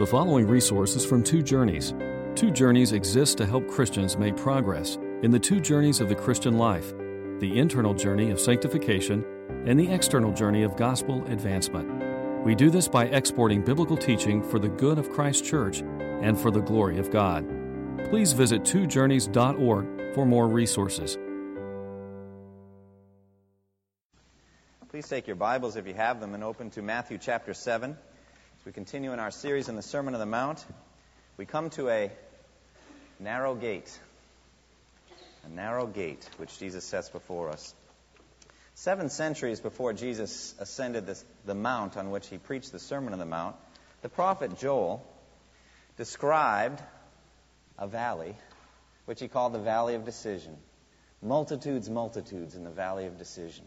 The following resources from Two Journeys. Two Journeys exists to help Christians make progress in the two journeys of the Christian life the internal journey of sanctification and the external journey of gospel advancement. We do this by exporting biblical teaching for the good of Christ's church and for the glory of God. Please visit twojourneys.org for more resources. Please take your Bibles if you have them and open to Matthew chapter 7. As we continue in our series in the Sermon on the Mount, we come to a narrow gate. A narrow gate which Jesus sets before us. Seven centuries before Jesus ascended this, the mount on which he preached the Sermon on the Mount, the prophet Joel described a valley which he called the Valley of Decision. Multitudes, multitudes in the Valley of Decision.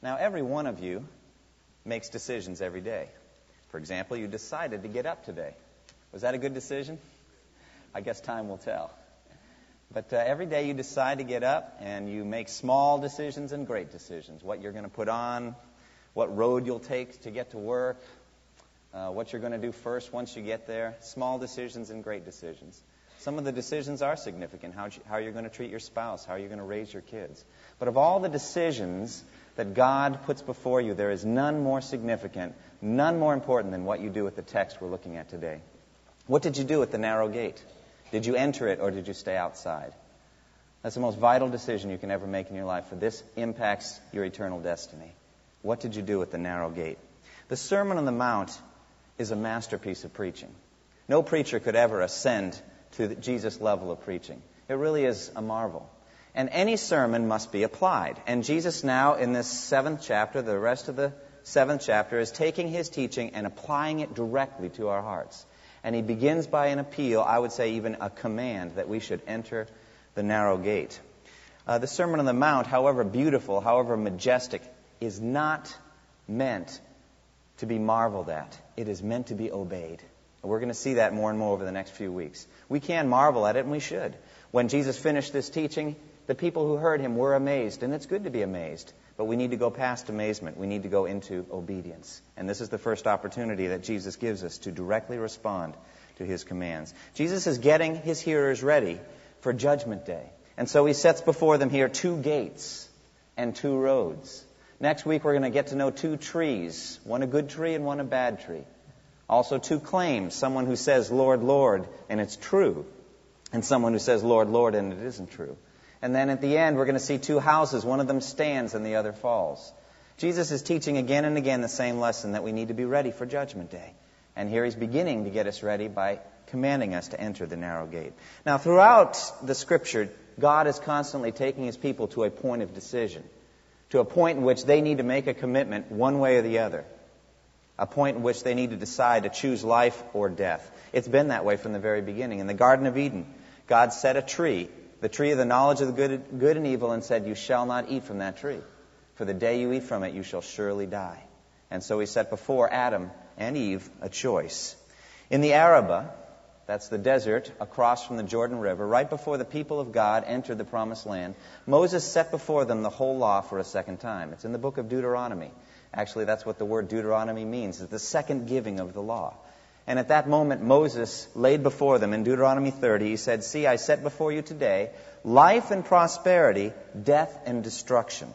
Now, every one of you makes decisions every day. For example, you decided to get up today. Was that a good decision? I guess time will tell. But uh, every day you decide to get up and you make small decisions and great decisions. What you're going to put on, what road you'll take to get to work, uh, what you're going to do first once you get there. Small decisions and great decisions. Some of the decisions are significant how, how you're going to treat your spouse, how you're going to raise your kids. But of all the decisions that God puts before you, there is none more significant, none more important than what you do with the text we're looking at today. What did you do at the narrow gate? Did you enter it or did you stay outside? That's the most vital decision you can ever make in your life, for this impacts your eternal destiny. What did you do at the narrow gate? The Sermon on the Mount is a masterpiece of preaching. No preacher could ever ascend to Jesus' level of preaching. It really is a marvel. And any sermon must be applied. And Jesus now, in this seventh chapter, the rest of the seventh chapter, is taking his teaching and applying it directly to our hearts. And he begins by an appeal, I would say even a command, that we should enter the narrow gate. Uh, the Sermon on the Mount, however beautiful, however majestic, is not meant to be marveled at. It is meant to be obeyed. And we're going to see that more and more over the next few weeks. We can marvel at it, and we should. When Jesus finished this teaching, the people who heard him were amazed, and it's good to be amazed. But we need to go past amazement. We need to go into obedience. And this is the first opportunity that Jesus gives us to directly respond to his commands. Jesus is getting his hearers ready for Judgment Day. And so he sets before them here two gates and two roads. Next week, we're going to get to know two trees one a good tree and one a bad tree. Also, two claims someone who says, Lord, Lord, and it's true, and someone who says, Lord, Lord, and it isn't true. And then at the end, we're going to see two houses. One of them stands and the other falls. Jesus is teaching again and again the same lesson that we need to be ready for Judgment Day. And here he's beginning to get us ready by commanding us to enter the narrow gate. Now, throughout the scripture, God is constantly taking his people to a point of decision, to a point in which they need to make a commitment one way or the other, a point in which they need to decide to choose life or death. It's been that way from the very beginning. In the Garden of Eden, God set a tree the tree of the knowledge of the good, good and evil and said, You shall not eat from that tree. For the day you eat from it, you shall surely die. And so he set before Adam and Eve a choice. In the Arabah, that's the desert across from the Jordan River, right before the people of God entered the promised land, Moses set before them the whole law for a second time. It's in the book of Deuteronomy. Actually, that's what the word Deuteronomy means. It's the second giving of the law. And at that moment, Moses laid before them in Deuteronomy 30, he said, See, I set before you today life and prosperity, death and destruction.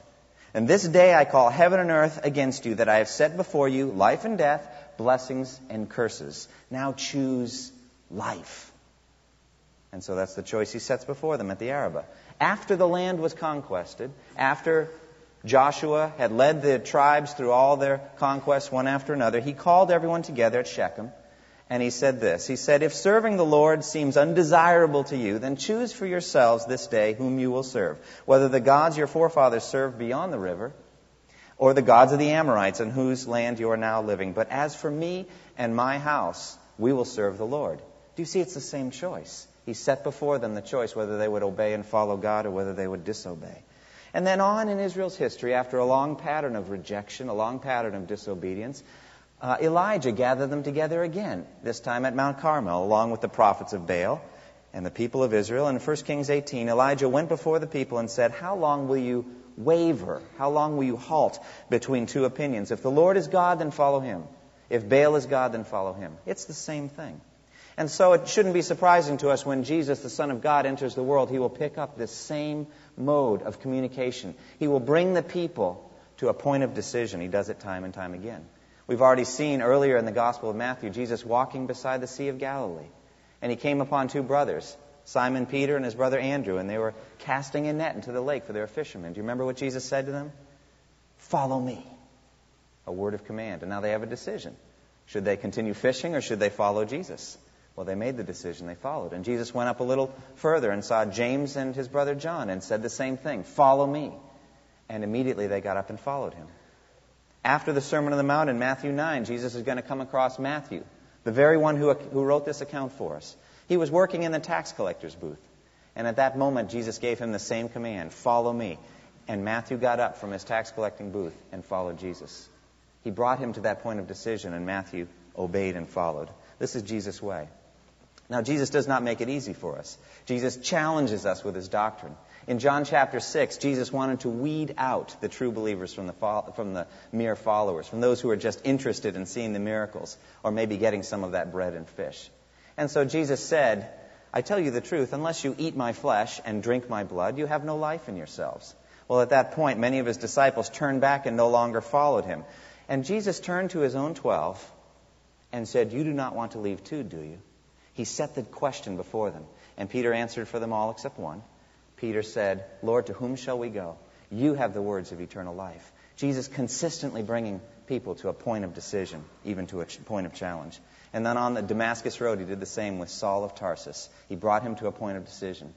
And this day I call heaven and earth against you, that I have set before you life and death, blessings and curses. Now choose life. And so that's the choice he sets before them at the Arabah. After the land was conquested, after Joshua had led the tribes through all their conquests one after another, he called everyone together at Shechem and he said this He said, If serving the Lord seems undesirable to you, then choose for yourselves this day whom you will serve, whether the gods your forefathers served beyond the river, or the gods of the Amorites in whose land you are now living. But as for me and my house, we will serve the Lord. Do you see it's the same choice? He set before them the choice whether they would obey and follow God or whether they would disobey. And then on in Israel's history, after a long pattern of rejection, a long pattern of disobedience, uh, Elijah gathered them together again, this time at Mount Carmel, along with the prophets of Baal and the people of Israel. In 1 Kings 18, Elijah went before the people and said, How long will you waver? How long will you halt between two opinions? If the Lord is God, then follow him. If Baal is God, then follow him. It's the same thing. And so it shouldn't be surprising to us when Jesus, the Son of God, enters the world, he will pick up this same mode of communication. He will bring the people to a point of decision. He does it time and time again. We've already seen earlier in the Gospel of Matthew Jesus walking beside the Sea of Galilee. And he came upon two brothers, Simon Peter and his brother Andrew, and they were casting a net into the lake for their fishermen. Do you remember what Jesus said to them? Follow me. A word of command. And now they have a decision. Should they continue fishing or should they follow Jesus? Well, they made the decision. They followed. And Jesus went up a little further and saw James and his brother John and said the same thing Follow me. And immediately they got up and followed him. After the Sermon on the Mount in Matthew 9, Jesus is going to come across Matthew, the very one who, who wrote this account for us. He was working in the tax collector's booth. And at that moment, Jesus gave him the same command Follow me. And Matthew got up from his tax collecting booth and followed Jesus. He brought him to that point of decision, and Matthew obeyed and followed. This is Jesus' way. Now, Jesus does not make it easy for us. Jesus challenges us with his doctrine. In John chapter 6, Jesus wanted to weed out the true believers from the, from the mere followers, from those who are just interested in seeing the miracles or maybe getting some of that bread and fish. And so Jesus said, I tell you the truth, unless you eat my flesh and drink my blood, you have no life in yourselves. Well, at that point, many of his disciples turned back and no longer followed him. And Jesus turned to his own twelve and said, You do not want to leave too, do you? He set the question before them. And Peter answered for them all except one. Peter said, Lord, to whom shall we go? You have the words of eternal life. Jesus consistently bringing people to a point of decision, even to a point of challenge. And then on the Damascus Road, he did the same with Saul of Tarsus. He brought him to a point of decision,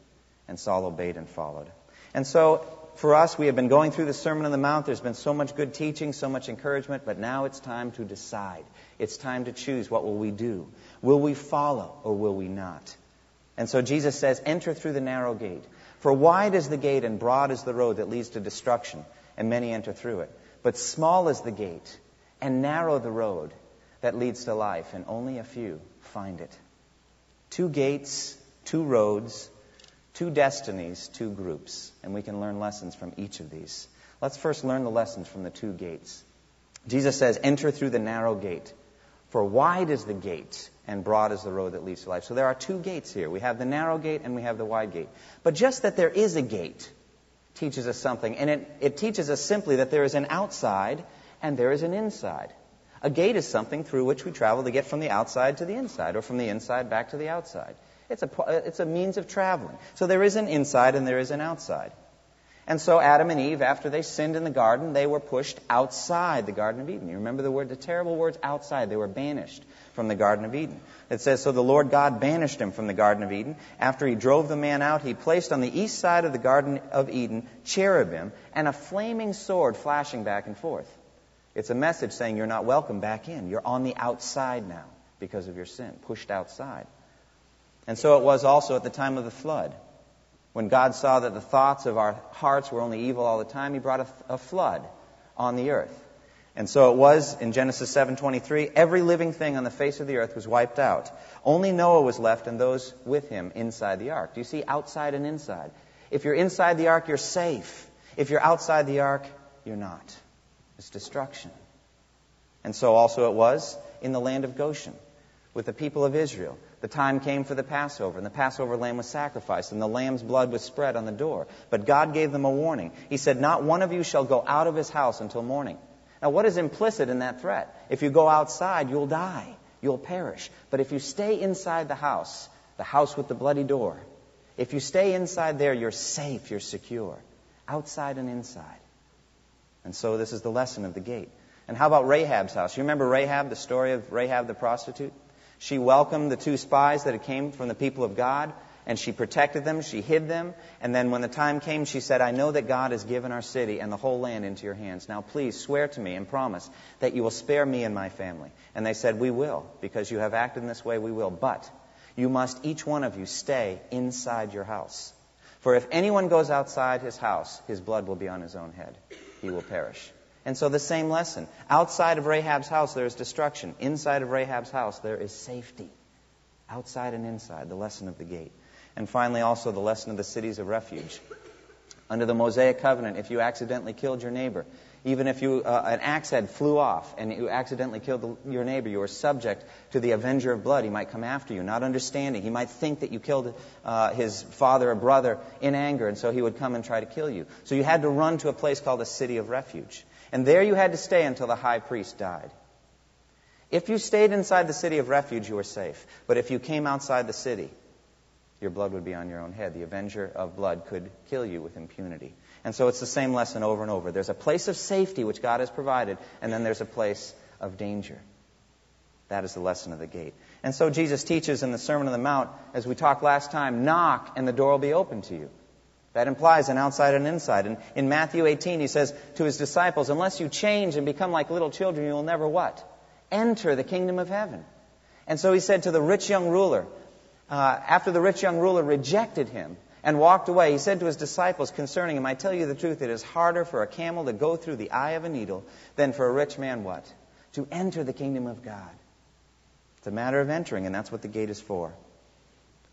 and Saul obeyed and followed. And so, for us, we have been going through the Sermon on the Mount. There's been so much good teaching, so much encouragement, but now it's time to decide. It's time to choose what will we do? Will we follow or will we not? And so Jesus says, enter through the narrow gate. For wide is the gate and broad is the road that leads to destruction, and many enter through it. But small is the gate and narrow the road that leads to life, and only a few find it. Two gates, two roads, two destinies, two groups. And we can learn lessons from each of these. Let's first learn the lessons from the two gates. Jesus says, enter through the narrow gate. For wide is the gate and broad is the road that leads to life. So there are two gates here. We have the narrow gate and we have the wide gate. But just that there is a gate teaches us something. And it, it teaches us simply that there is an outside and there is an inside. A gate is something through which we travel to get from the outside to the inside or from the inside back to the outside. It's a, it's a means of traveling. So there is an inside and there is an outside. And so Adam and Eve, after they sinned in the garden, they were pushed outside the Garden of Eden. You remember the word, the terrible words outside. They were banished from the Garden of Eden. It says, So the Lord God banished him from the Garden of Eden. After he drove the man out, he placed on the east side of the Garden of Eden cherubim and a flaming sword flashing back and forth. It's a message saying you're not welcome back in. You're on the outside now because of your sin, pushed outside. And so it was also at the time of the flood. When God saw that the thoughts of our hearts were only evil all the time, he brought a, a flood on the earth. And so it was in Genesis 7:23, every living thing on the face of the earth was wiped out. Only Noah was left and those with him inside the ark. Do you see outside and inside? If you're inside the ark, you're safe. If you're outside the ark, you're not. It's destruction. And so also it was in the land of Goshen with the people of Israel. The time came for the Passover, and the Passover lamb was sacrificed, and the lamb's blood was spread on the door. But God gave them a warning. He said, Not one of you shall go out of his house until morning. Now, what is implicit in that threat? If you go outside, you'll die, you'll perish. But if you stay inside the house, the house with the bloody door, if you stay inside there, you're safe, you're secure, outside and inside. And so, this is the lesson of the gate. And how about Rahab's house? You remember Rahab, the story of Rahab the prostitute? She welcomed the two spies that had came from the people of God, and she protected them, she hid them, and then when the time came, she said, I know that God has given our city and the whole land into your hands. Now please swear to me and promise that you will spare me and my family. And they said, We will, because you have acted in this way, we will. But you must, each one of you, stay inside your house. For if anyone goes outside his house, his blood will be on his own head. He will perish. And so the same lesson. Outside of Rahab's house, there is destruction. Inside of Rahab's house, there is safety. Outside and inside, the lesson of the gate. And finally, also the lesson of the cities of refuge. Under the Mosaic covenant, if you accidentally killed your neighbor, Even if you, uh, an axe head flew off and you accidentally killed the, your neighbor, you were subject to the avenger of blood. He might come after you, not understanding. He might think that you killed uh, his father or brother in anger, and so he would come and try to kill you. So you had to run to a place called a city of refuge. And there you had to stay until the high priest died. If you stayed inside the city of refuge, you were safe. But if you came outside the city, your blood would be on your own head. The avenger of blood could kill you with impunity. And so it's the same lesson over and over. There's a place of safety which God has provided, and then there's a place of danger. That is the lesson of the gate. And so Jesus teaches in the Sermon on the Mount, as we talked last time, knock and the door will be open to you. That implies an outside and inside. And in Matthew 18, he says to his disciples, unless you change and become like little children, you will never what? Enter the kingdom of heaven. And so he said to the rich young ruler, uh, after the rich young ruler rejected him, and walked away. He said to his disciples concerning him, I tell you the truth, it is harder for a camel to go through the eye of a needle than for a rich man what? To enter the kingdom of God. It's a matter of entering, and that's what the gate is for.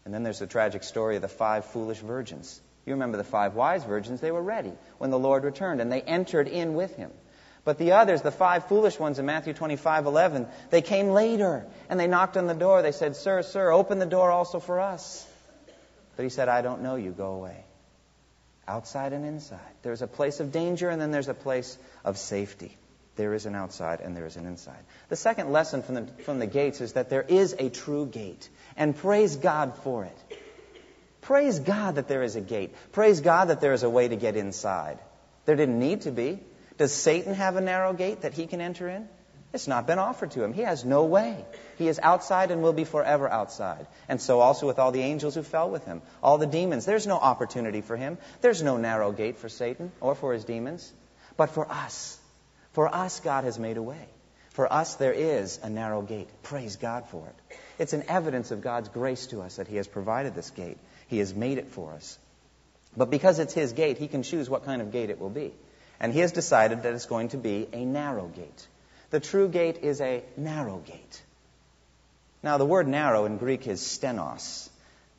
And then there's the tragic story of the five foolish virgins. You remember the five wise virgins, they were ready when the Lord returned, and they entered in with him. But the others, the five foolish ones in Matthew 25, 11, they came later and they knocked on the door. They said, Sir, sir, open the door also for us. But he said, I don't know you. Go away. Outside and inside. There's a place of danger and then there's a place of safety. There is an outside and there is an inside. The second lesson from the, from the gates is that there is a true gate. And praise God for it. Praise God that there is a gate. Praise God that there is a way to get inside. There didn't need to be. Does Satan have a narrow gate that he can enter in? It's not been offered to him. He has no way. He is outside and will be forever outside. And so also with all the angels who fell with him, all the demons. There's no opportunity for him. There's no narrow gate for Satan or for his demons. But for us, for us, God has made a way. For us, there is a narrow gate. Praise God for it. It's an evidence of God's grace to us that He has provided this gate. He has made it for us. But because it's His gate, He can choose what kind of gate it will be. And He has decided that it's going to be a narrow gate. The true gate is a narrow gate. Now, the word narrow in Greek is stenos.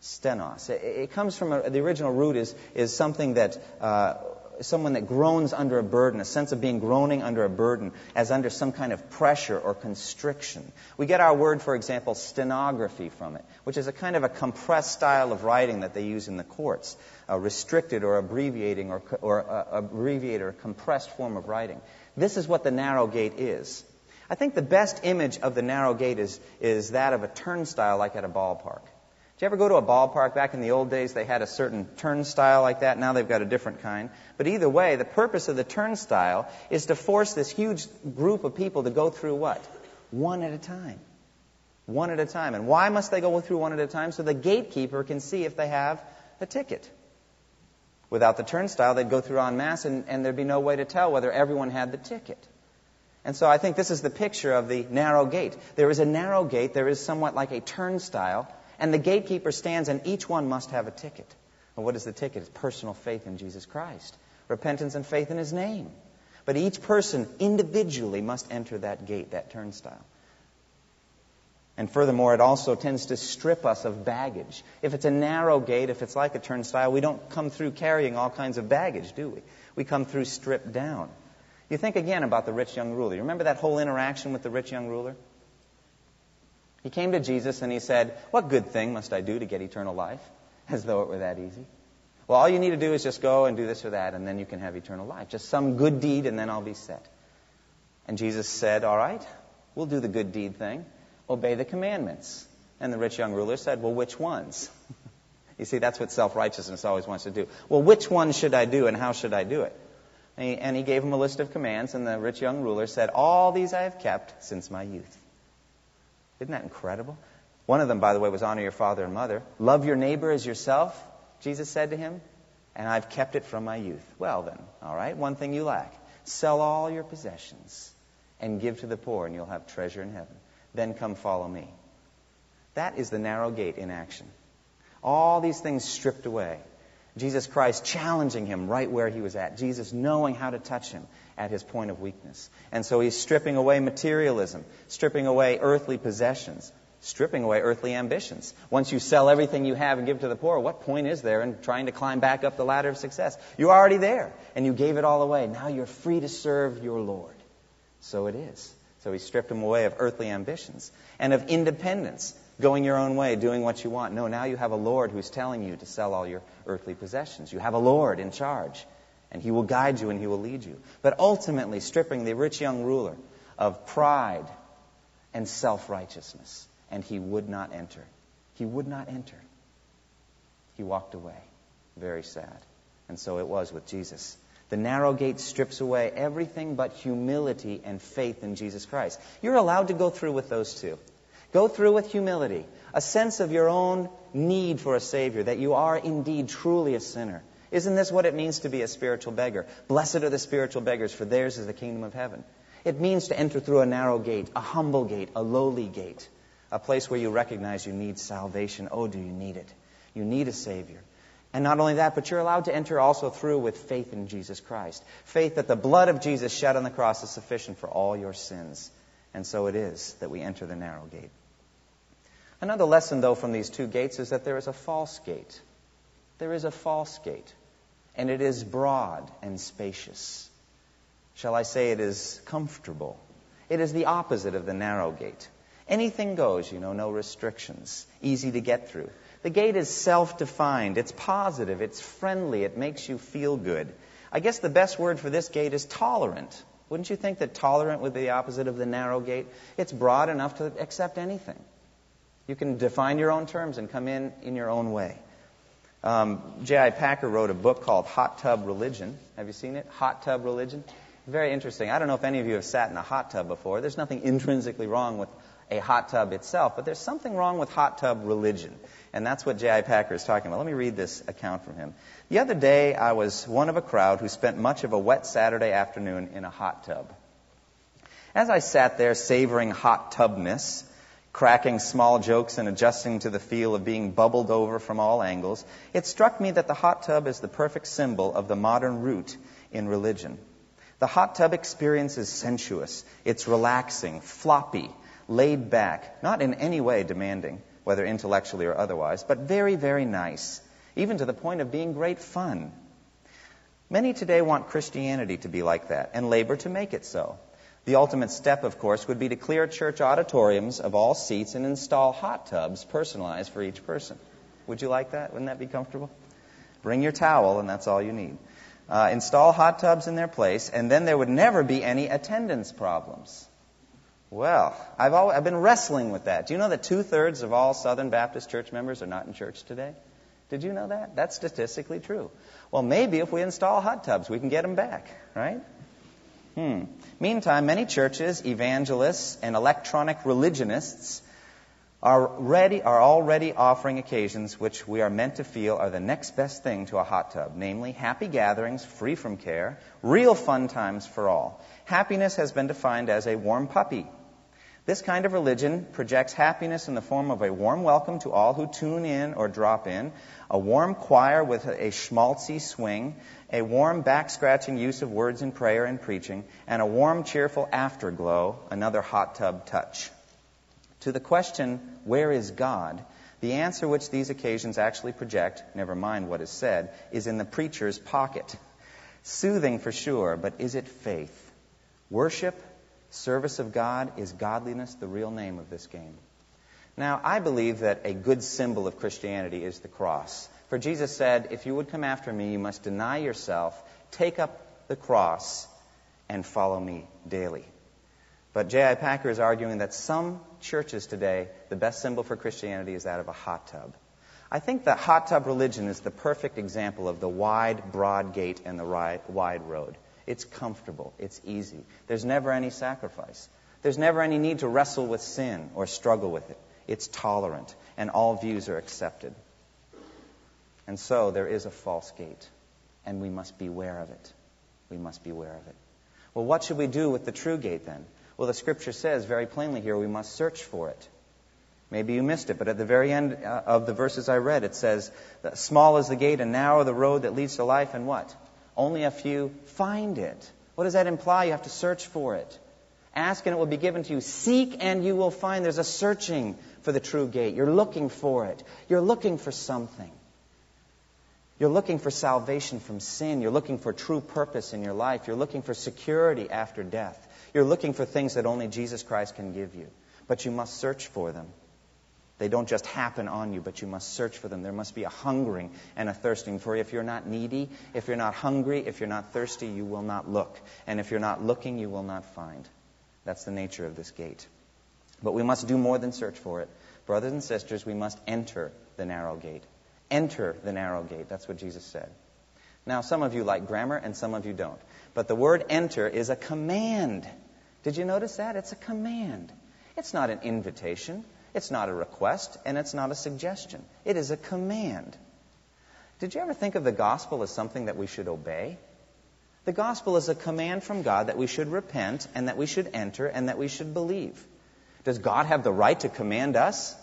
Stenos. It, comes from a, the original root is, is something that, uh, someone that groans under a burden, a sense of being groaning under a burden, as under some kind of pressure or constriction. We get our word, for example, stenography from it, which is a kind of a compressed style of writing that they use in the courts, a restricted or abbreviating or, or uh, abbreviated or compressed form of writing. This is what the narrow gate is. I think the best image of the narrow gate is, is that of a turnstile like at a ballpark. Did you ever go to a ballpark? Back in the old days, they had a certain turnstile like that. Now they've got a different kind. But either way, the purpose of the turnstile is to force this huge group of people to go through what? One at a time. One at a time. And why must they go through one at a time? So the gatekeeper can see if they have a ticket. Without the turnstile, they'd go through en masse, and, and there'd be no way to tell whether everyone had the ticket. And so I think this is the picture of the narrow gate. There is a narrow gate, there is somewhat like a turnstile, and the gatekeeper stands, and each one must have a ticket. And what is the ticket? It's personal faith in Jesus Christ, repentance and faith in His name. But each person individually must enter that gate, that turnstile. And furthermore, it also tends to strip us of baggage. If it's a narrow gate, if it's like a turnstile, we don't come through carrying all kinds of baggage, do we? We come through stripped down. You think again about the rich young ruler. You remember that whole interaction with the rich young ruler? He came to Jesus and he said, What good thing must I do to get eternal life? As though it were that easy. Well, all you need to do is just go and do this or that, and then you can have eternal life. Just some good deed, and then I'll be set. And Jesus said, All right, we'll do the good deed thing obey the commandments. And the rich young ruler said, Well, which ones? you see, that's what self righteousness always wants to do. Well, which ones should I do and how should I do it? And he, and he gave him a list of commands, and the rich young ruler said, All these I have kept since my youth. Isn't that incredible? One of them, by the way, was honor your father and mother. Love your neighbor as yourself, Jesus said to him, and I've kept it from my youth. Well, then, all right, one thing you lack. Sell all your possessions and give to the poor, and you'll have treasure in heaven. Then come follow me. That is the narrow gate in action. All these things stripped away. Jesus Christ challenging him right where he was at. Jesus knowing how to touch him at his point of weakness. And so he's stripping away materialism, stripping away earthly possessions, stripping away earthly ambitions. Once you sell everything you have and give to the poor, what point is there in trying to climb back up the ladder of success? You're already there, and you gave it all away. Now you're free to serve your Lord. So it is. So he stripped him away of earthly ambitions and of independence, going your own way, doing what you want. No, now you have a Lord who's telling you to sell all your earthly possessions. You have a Lord in charge, and he will guide you and he will lead you. But ultimately, stripping the rich young ruler of pride and self righteousness and he would not enter. He would not enter. He walked away. Very sad. And so it was with Jesus. The narrow gate strips away everything but humility and faith in Jesus Christ. You're allowed to go through with those two. Go through with humility, a sense of your own need for a Savior, that you are indeed truly a sinner. Isn't this what it means to be a spiritual beggar? Blessed are the spiritual beggars, for theirs is the kingdom of heaven. It means to enter through a narrow gate, a humble gate, a lowly gate a place where you recognize you need salvation. Oh, do you need it? You need a Savior. And not only that, but you're allowed to enter also through with faith in Jesus Christ. Faith that the blood of Jesus shed on the cross is sufficient for all your sins. And so it is that we enter the narrow gate. Another lesson, though, from these two gates is that there is a false gate. There is a false gate. And it is broad and spacious. Shall I say it is comfortable? It is the opposite of the narrow gate. Anything goes, you know, no restrictions, easy to get through. The gate is self defined, it's positive, it's friendly, it makes you feel good. I guess the best word for this gate is tolerant. Wouldn't you think that tolerant would be the opposite of the narrow gate? It's broad enough to accept anything. You can define your own terms and come in in your own way. Um, J.I. Packer wrote a book called Hot Tub Religion. Have you seen it? Hot Tub Religion? Very interesting. I don't know if any of you have sat in a hot tub before. There's nothing intrinsically wrong with a hot tub itself, but there's something wrong with hot tub religion. And that's what J.I. Packer is talking about. Let me read this account from him. The other day, I was one of a crowd who spent much of a wet Saturday afternoon in a hot tub. As I sat there savoring hot tubness, cracking small jokes and adjusting to the feel of being bubbled over from all angles, it struck me that the hot tub is the perfect symbol of the modern route in religion. The hot tub experience is sensuous, it's relaxing, floppy, laid back, not in any way demanding, whether intellectually or otherwise, but very, very nice, even to the point of being great fun. Many today want Christianity to be like that and labor to make it so. The ultimate step, of course, would be to clear church auditoriums of all seats and install hot tubs personalized for each person. Would you like that? Wouldn't that be comfortable? Bring your towel, and that's all you need. Uh, install hot tubs in their place, and then there would never be any attendance problems. Well, I've, always, I've been wrestling with that. Do you know that two thirds of all Southern Baptist church members are not in church today? Did you know that? That's statistically true. Well, maybe if we install hot tubs, we can get them back, right? Hmm. Meantime, many churches, evangelists, and electronic religionists are ready are already offering occasions which we are meant to feel are the next best thing to a hot tub, namely happy gatherings free from care, real fun times for all. Happiness has been defined as a warm puppy this kind of religion projects happiness in the form of a warm welcome to all who tune in or drop in, a warm choir with a schmaltzy swing, a warm back scratching use of words in prayer and preaching, and a warm, cheerful afterglow, another hot tub touch. To the question, where is God? The answer which these occasions actually project, never mind what is said, is in the preacher's pocket. Soothing for sure, but is it faith? Worship Service of God is godliness, the real name of this game. Now, I believe that a good symbol of Christianity is the cross. For Jesus said, If you would come after me, you must deny yourself, take up the cross, and follow me daily. But J.I. Packer is arguing that some churches today, the best symbol for Christianity is that of a hot tub. I think that hot tub religion is the perfect example of the wide, broad gate and the wide road. It's comfortable. It's easy. There's never any sacrifice. There's never any need to wrestle with sin or struggle with it. It's tolerant, and all views are accepted. And so there is a false gate, and we must beware of it. We must beware of it. Well, what should we do with the true gate then? Well, the scripture says very plainly here we must search for it. Maybe you missed it, but at the very end uh, of the verses I read, it says, Small is the gate and narrow the road that leads to life, and what? Only a few find it. What does that imply? You have to search for it. Ask and it will be given to you. Seek and you will find. There's a searching for the true gate. You're looking for it. You're looking for something. You're looking for salvation from sin. You're looking for true purpose in your life. You're looking for security after death. You're looking for things that only Jesus Christ can give you. But you must search for them. They don't just happen on you, but you must search for them. There must be a hungering and a thirsting. For if you're not needy, if you're not hungry, if you're not thirsty, you will not look. And if you're not looking, you will not find. That's the nature of this gate. But we must do more than search for it. Brothers and sisters, we must enter the narrow gate. Enter the narrow gate. That's what Jesus said. Now, some of you like grammar and some of you don't. But the word enter is a command. Did you notice that? It's a command. It's not an invitation. It's not a request, and it's not a suggestion. It is a command. Did you ever think of the gospel as something that we should obey? The gospel is a command from God that we should repent and that we should enter and that we should believe. Does God have the right to command us?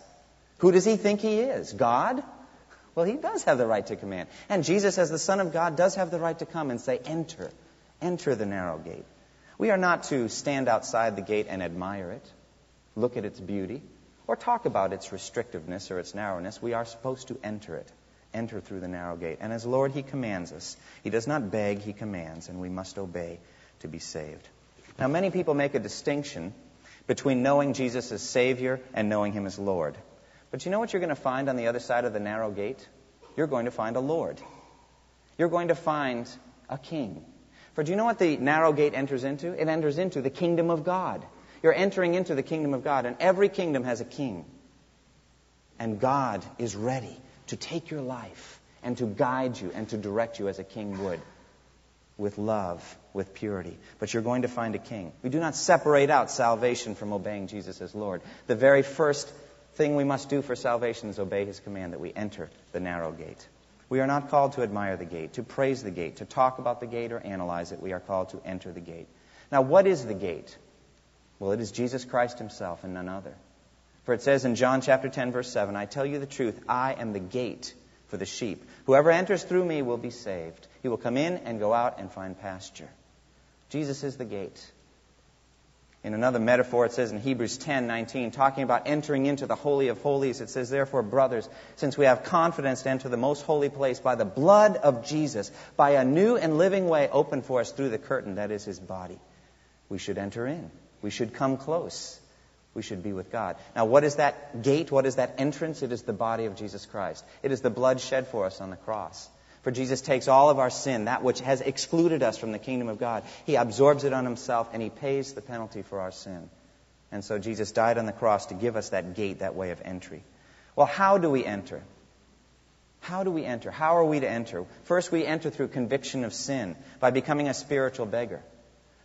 Who does he think he is? God? Well, he does have the right to command. And Jesus, as the Son of God, does have the right to come and say, Enter. Enter the narrow gate. We are not to stand outside the gate and admire it, look at its beauty, or talk about its restrictiveness or its narrowness. We are supposed to enter it enter through the narrow gate. And as Lord, He commands us. He does not beg, He commands, and we must obey to be saved. Now, many people make a distinction between knowing Jesus as Savior and knowing Him as Lord. But you know what you're going to find on the other side of the narrow gate? You're going to find a Lord. You're going to find a King. For do you know what the narrow gate enters into? It enters into the kingdom of God. You're entering into the kingdom of God, and every kingdom has a king. And God is ready to take your life and to guide you and to direct you as a king would with love, with purity. But you're going to find a king. We do not separate out salvation from obeying Jesus as Lord. The very first thing we must do for salvation is obey his command that we enter the narrow gate. We are not called to admire the gate, to praise the gate, to talk about the gate or analyze it. We are called to enter the gate. Now, what is the gate? Well, it is Jesus Christ himself and none other. For it says in John chapter 10 verse 7, I tell you the truth, I am the gate for the sheep. Whoever enters through me will be saved. He will come in and go out and find pasture. Jesus is the gate. In another metaphor, it says in Hebrews 10:19, talking about entering into the holy of holies, it says, "Therefore, brothers, since we have confidence to enter the most holy place by the blood of Jesus, by a new and living way opened for us through the curtain that is his body, we should enter in. We should come close we should be with God. Now, what is that gate? What is that entrance? It is the body of Jesus Christ. It is the blood shed for us on the cross. For Jesus takes all of our sin, that which has excluded us from the kingdom of God, He absorbs it on Himself and He pays the penalty for our sin. And so Jesus died on the cross to give us that gate, that way of entry. Well, how do we enter? How do we enter? How are we to enter? First, we enter through conviction of sin by becoming a spiritual beggar,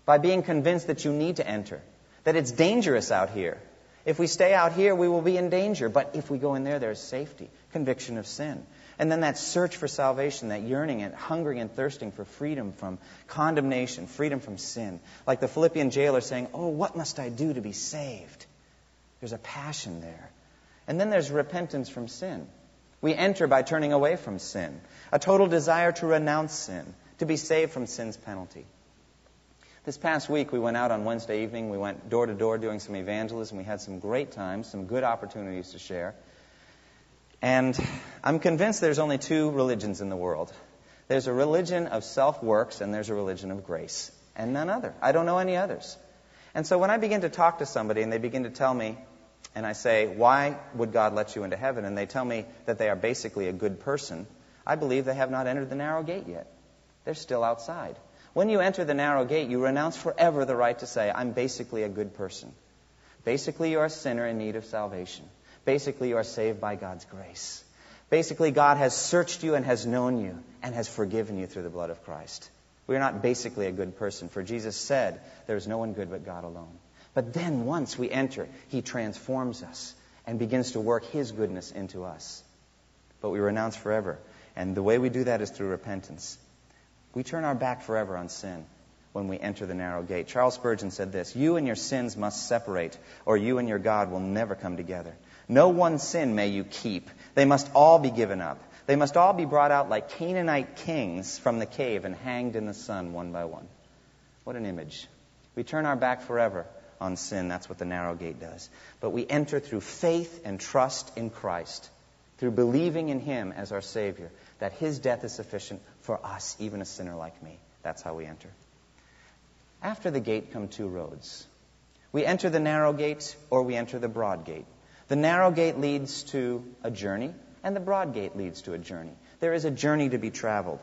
by being convinced that you need to enter that it's dangerous out here. If we stay out here, we will be in danger. But if we go in there, there's safety, conviction of sin. And then that search for salvation, that yearning and hungering and thirsting for freedom from condemnation, freedom from sin. Like the Philippian jailer saying, Oh, what must I do to be saved? There's a passion there. And then there's repentance from sin. We enter by turning away from sin, a total desire to renounce sin, to be saved from sin's penalty. This past week, we went out on Wednesday evening. We went door to door doing some evangelism. We had some great times, some good opportunities to share. And I'm convinced there's only two religions in the world there's a religion of self works, and there's a religion of grace, and none other. I don't know any others. And so when I begin to talk to somebody and they begin to tell me, and I say, Why would God let you into heaven? And they tell me that they are basically a good person, I believe they have not entered the narrow gate yet. They're still outside. When you enter the narrow gate, you renounce forever the right to say, I'm basically a good person. Basically, you're a sinner in need of salvation. Basically, you are saved by God's grace. Basically, God has searched you and has known you and has forgiven you through the blood of Christ. We are not basically a good person, for Jesus said, There is no one good but God alone. But then, once we enter, He transforms us and begins to work His goodness into us. But we renounce forever. And the way we do that is through repentance. We turn our back forever on sin when we enter the narrow gate. Charles Spurgeon said this You and your sins must separate, or you and your God will never come together. No one sin may you keep. They must all be given up. They must all be brought out like Canaanite kings from the cave and hanged in the sun one by one. What an image. We turn our back forever on sin. That's what the narrow gate does. But we enter through faith and trust in Christ, through believing in Him as our Savior, that His death is sufficient for us, even a sinner like me. That's how we enter. After the gate come two roads. We enter the narrow gate or we enter the broad gate. The narrow gate leads to a journey, and the broad gate leads to a journey. There is a journey to be traveled.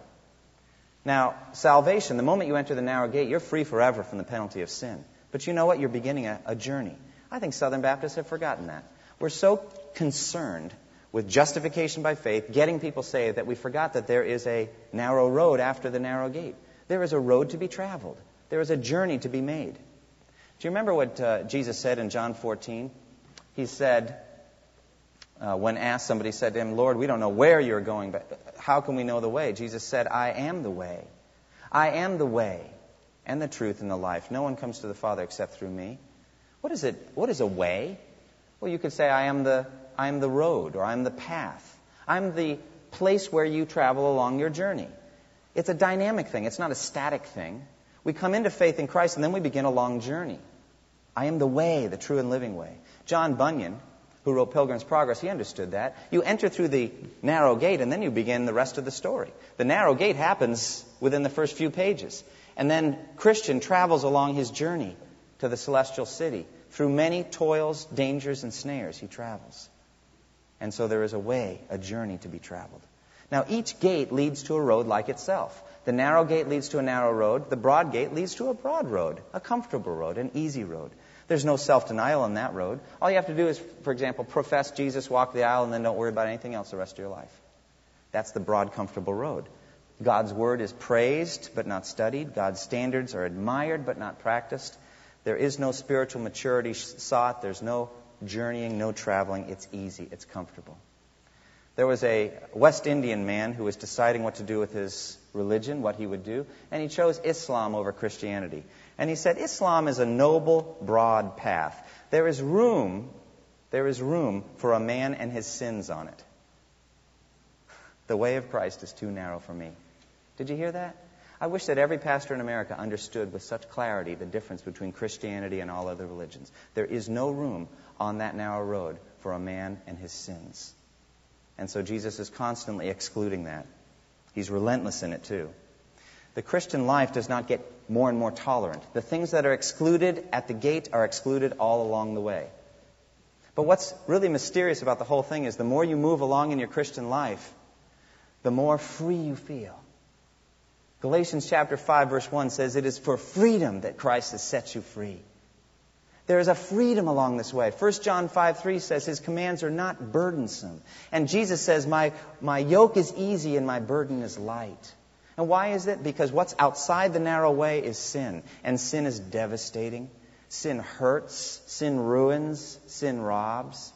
Now, salvation, the moment you enter the narrow gate, you're free forever from the penalty of sin. But you know what? You're beginning a, a journey. I think Southern Baptists have forgotten that. We're so concerned with justification by faith, getting people saved, that we forgot that there is a narrow road after the narrow gate. There is a road to be traveled, there is a journey to be made. Do you remember what uh, Jesus said in John 14? He said, uh, when asked, somebody said to him, Lord, we don't know where you're going, but how can we know the way? Jesus said, I am the way. I am the way and the truth and the life. No one comes to the Father except through me. What is it? What is a way? Well, you could say, I am the, I am the road, or I'm the path. I'm the place where you travel along your journey. It's a dynamic thing. It's not a static thing. We come into faith in Christ and then we begin a long journey. I am the way, the true and living way. John Bunyan, who wrote Pilgrim's Progress, he understood that. You enter through the narrow gate and then you begin the rest of the story. The narrow gate happens within the first few pages. And then Christian travels along his journey to the celestial city. Through many toils, dangers, and snares, he travels. And so there is a way, a journey to be traveled. Now, each gate leads to a road like itself. The narrow gate leads to a narrow road. The broad gate leads to a broad road, a comfortable road, an easy road. There's no self denial on that road. All you have to do is, for example, profess Jesus, walk the aisle, and then don't worry about anything else the rest of your life. That's the broad, comfortable road. God's word is praised but not studied. God's standards are admired but not practiced. There is no spiritual maturity sought. There's no journeying, no traveling. It's easy, it's comfortable. There was a West Indian man who was deciding what to do with his religion, what he would do, and he chose Islam over Christianity. And he said, Islam is a noble, broad path. There is room, there is room for a man and his sins on it. The way of Christ is too narrow for me. Did you hear that? I wish that every pastor in America understood with such clarity the difference between Christianity and all other religions. There is no room on that narrow road for a man and his sins. And so Jesus is constantly excluding that. He's relentless in it too. The Christian life does not get more and more tolerant. The things that are excluded at the gate are excluded all along the way. But what's really mysterious about the whole thing is the more you move along in your Christian life, the more free you feel. Galatians chapter 5 verse 1 says it is for freedom that Christ has set you free. There is a freedom along this way. 1 John 5 3 says his commands are not burdensome. And Jesus says, my, my yoke is easy and my burden is light. And why is it? Because what's outside the narrow way is sin. And sin is devastating. Sin hurts. Sin ruins. Sin robs.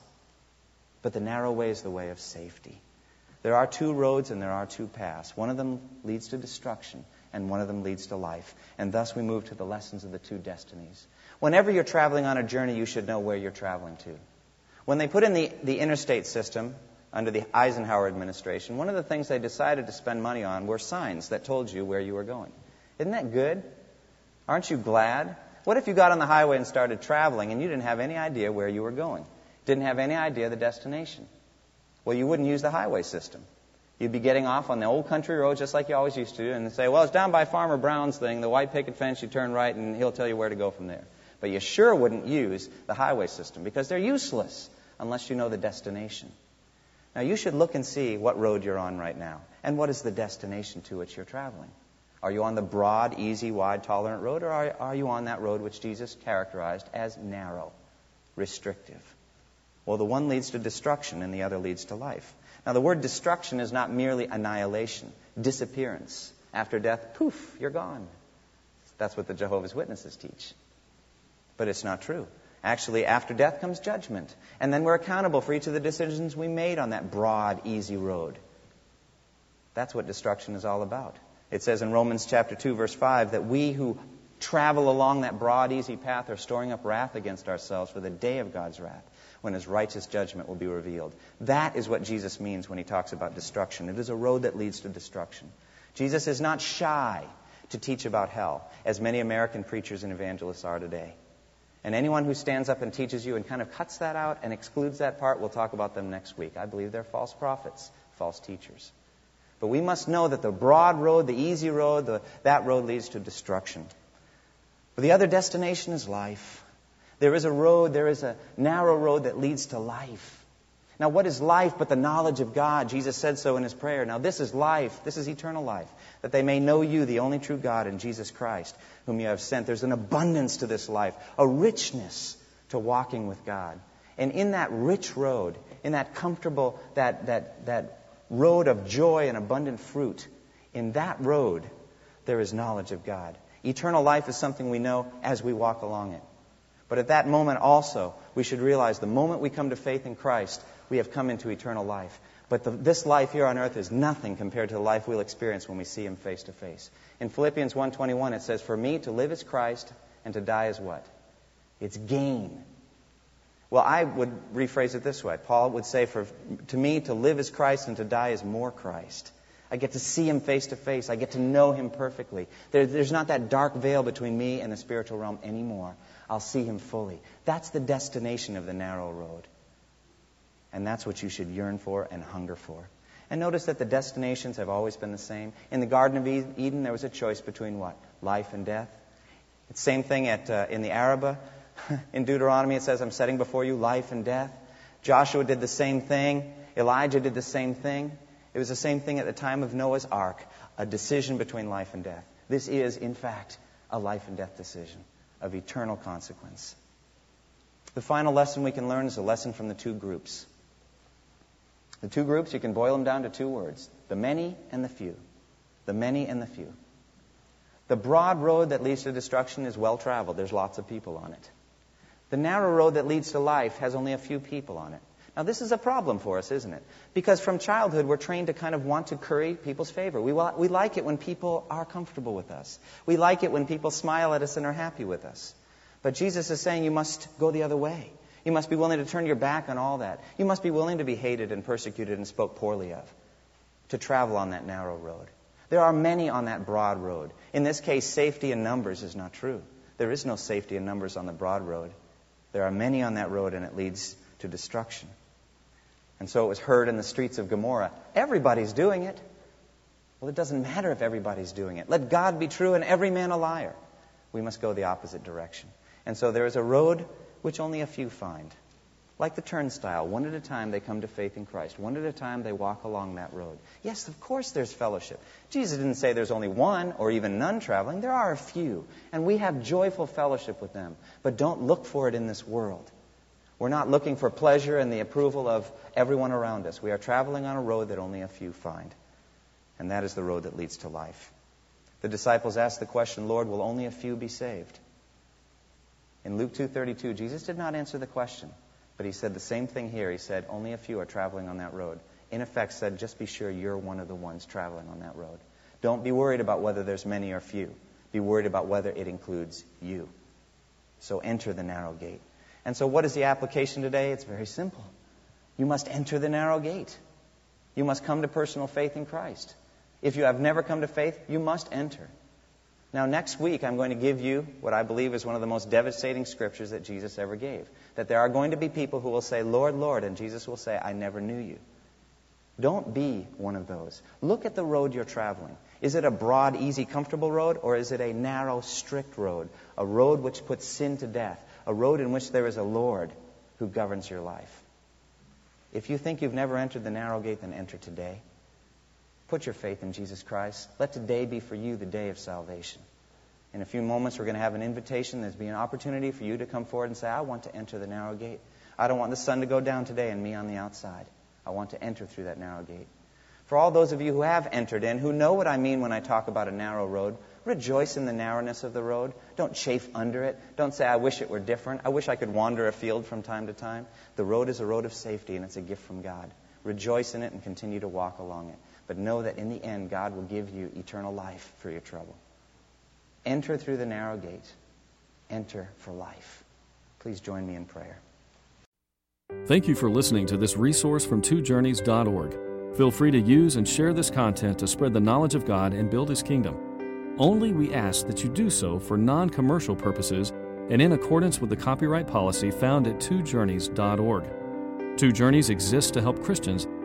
But the narrow way is the way of safety. There are two roads and there are two paths. One of them leads to destruction and one of them leads to life. And thus we move to the lessons of the two destinies. Whenever you're traveling on a journey, you should know where you're traveling to. When they put in the, the interstate system, under the Eisenhower administration, one of the things they decided to spend money on were signs that told you where you were going. Isn't that good? Aren't you glad? What if you got on the highway and started traveling and you didn't have any idea where you were going? Didn't have any idea the destination? Well, you wouldn't use the highway system. You'd be getting off on the old country road just like you always used to and say, well, it's down by Farmer Brown's thing, the white picket fence, you turn right and he'll tell you where to go from there. But you sure wouldn't use the highway system because they're useless unless you know the destination. Now, you should look and see what road you're on right now and what is the destination to which you're traveling. Are you on the broad, easy, wide, tolerant road, or are, are you on that road which Jesus characterized as narrow, restrictive? Well, the one leads to destruction and the other leads to life. Now, the word destruction is not merely annihilation, disappearance. After death, poof, you're gone. That's what the Jehovah's Witnesses teach. But it's not true. Actually, after death comes judgment. And then we're accountable for each of the decisions we made on that broad, easy road. That's what destruction is all about. It says in Romans chapter 2 verse 5 that we who travel along that broad, easy path are storing up wrath against ourselves for the day of God's wrath, when his righteous judgment will be revealed. That is what Jesus means when he talks about destruction. It is a road that leads to destruction. Jesus is not shy to teach about hell, as many American preachers and evangelists are today. And anyone who stands up and teaches you and kind of cuts that out and excludes that part, we'll talk about them next week. I believe they're false prophets, false teachers. But we must know that the broad road, the easy road, the, that road leads to destruction. But the other destination is life. There is a road, there is a narrow road that leads to life. Now, what is life but the knowledge of God? Jesus said so in his prayer. Now, this is life. This is eternal life. That they may know you, the only true God, and Jesus Christ, whom you have sent. There's an abundance to this life, a richness to walking with God. And in that rich road, in that comfortable, that, that, that road of joy and abundant fruit, in that road, there is knowledge of God. Eternal life is something we know as we walk along it. But at that moment also, we should realize the moment we come to faith in Christ, we have come into eternal life. But the, this life here on earth is nothing compared to the life we'll experience when we see Him face to face. In Philippians 1.21, it says, For me to live is Christ, and to die is what? It's gain. Well, I would rephrase it this way. Paul would say, For to me to live is Christ, and to die is more Christ. I get to see him face to face. I get to know him perfectly. There, there's not that dark veil between me and the spiritual realm anymore. I'll see him fully. That's the destination of the narrow road. And that's what you should yearn for and hunger for. And notice that the destinations have always been the same. In the Garden of Eden, there was a choice between what? Life and death. It's same thing at, uh, in the Arabah. in Deuteronomy, it says, I'm setting before you life and death. Joshua did the same thing. Elijah did the same thing. It was the same thing at the time of Noah's ark, a decision between life and death. This is, in fact, a life and death decision of eternal consequence. The final lesson we can learn is a lesson from the two groups. The two groups, you can boil them down to two words the many and the few. The many and the few. The broad road that leads to destruction is well traveled, there's lots of people on it. The narrow road that leads to life has only a few people on it. Now, this is a problem for us, isn't it? Because from childhood, we're trained to kind of want to curry people's favor. We, we like it when people are comfortable with us. We like it when people smile at us and are happy with us. But Jesus is saying you must go the other way. You must be willing to turn your back on all that. You must be willing to be hated and persecuted and spoke poorly of, to travel on that narrow road. There are many on that broad road. In this case, safety in numbers is not true. There is no safety in numbers on the broad road. There are many on that road, and it leads to destruction. And so it was heard in the streets of Gomorrah everybody's doing it. Well, it doesn't matter if everybody's doing it. Let God be true and every man a liar. We must go the opposite direction. And so there is a road which only a few find. Like the turnstile, one at a time they come to faith in Christ. One at a time they walk along that road. Yes, of course there's fellowship. Jesus didn't say there's only one or even none traveling. There are a few. And we have joyful fellowship with them. But don't look for it in this world. We're not looking for pleasure and the approval of everyone around us. We are traveling on a road that only a few find. And that is the road that leads to life. The disciples asked the question, Lord, will only a few be saved? In Luke 2:32, Jesus did not answer the question, but he said the same thing here. He said, "Only a few are traveling on that road." In effect said, "Just be sure you're one of the ones traveling on that road. Don't be worried about whether there's many or few. Be worried about whether it includes you." So enter the narrow gate. And so what is the application today? It's very simple. You must enter the narrow gate. You must come to personal faith in Christ. If you have never come to faith, you must enter. Now, next week, I'm going to give you what I believe is one of the most devastating scriptures that Jesus ever gave. That there are going to be people who will say, Lord, Lord, and Jesus will say, I never knew you. Don't be one of those. Look at the road you're traveling. Is it a broad, easy, comfortable road, or is it a narrow, strict road? A road which puts sin to death. A road in which there is a Lord who governs your life. If you think you've never entered the narrow gate, then enter today. Put your faith in Jesus Christ. Let today be for you the day of salvation. In a few moments, we're going to have an invitation. There's be an opportunity for you to come forward and say, I want to enter the narrow gate. I don't want the sun to go down today and me on the outside. I want to enter through that narrow gate. For all those of you who have entered in, who know what I mean when I talk about a narrow road, rejoice in the narrowness of the road. Don't chafe under it. Don't say, I wish it were different. I wish I could wander a field from time to time. The road is a road of safety, and it's a gift from God. Rejoice in it and continue to walk along it. But know that in the end, God will give you eternal life for your trouble. Enter through the narrow gate. Enter for life. Please join me in prayer. Thank you for listening to this resource from twojourneys.org. Feel free to use and share this content to spread the knowledge of God and build His kingdom. Only we ask that you do so for non commercial purposes and in accordance with the copyright policy found at twojourneys.org. Two Journeys exists to help Christians